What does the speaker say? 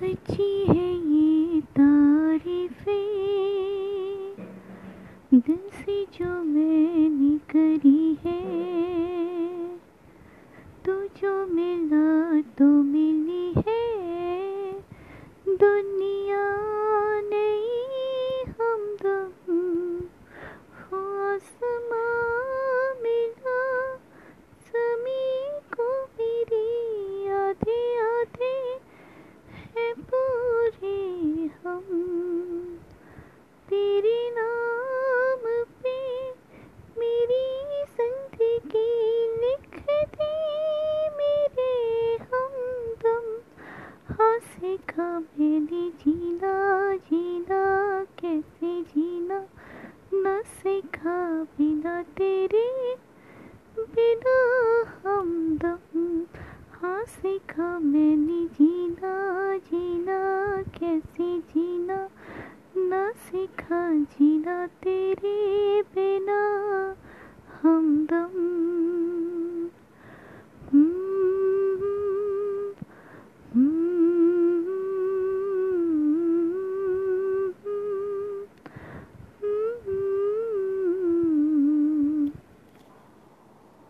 सच्ची है ये तारीफें। दिल से जो मैंने करी है, तू जो मिला तो मिली है। हम। तेरे नाम पे मेरी ज़िंदगी लिख दी मेरे हमदम हाँ सीखा मैंने जीना जीना, कैसे जीना? न सीखा बिना तेरे, बिना हमदम हाँ सीखा मैंने जीना जीना कैसे जीना? न सीखा जीना तेरे बिना। हमदम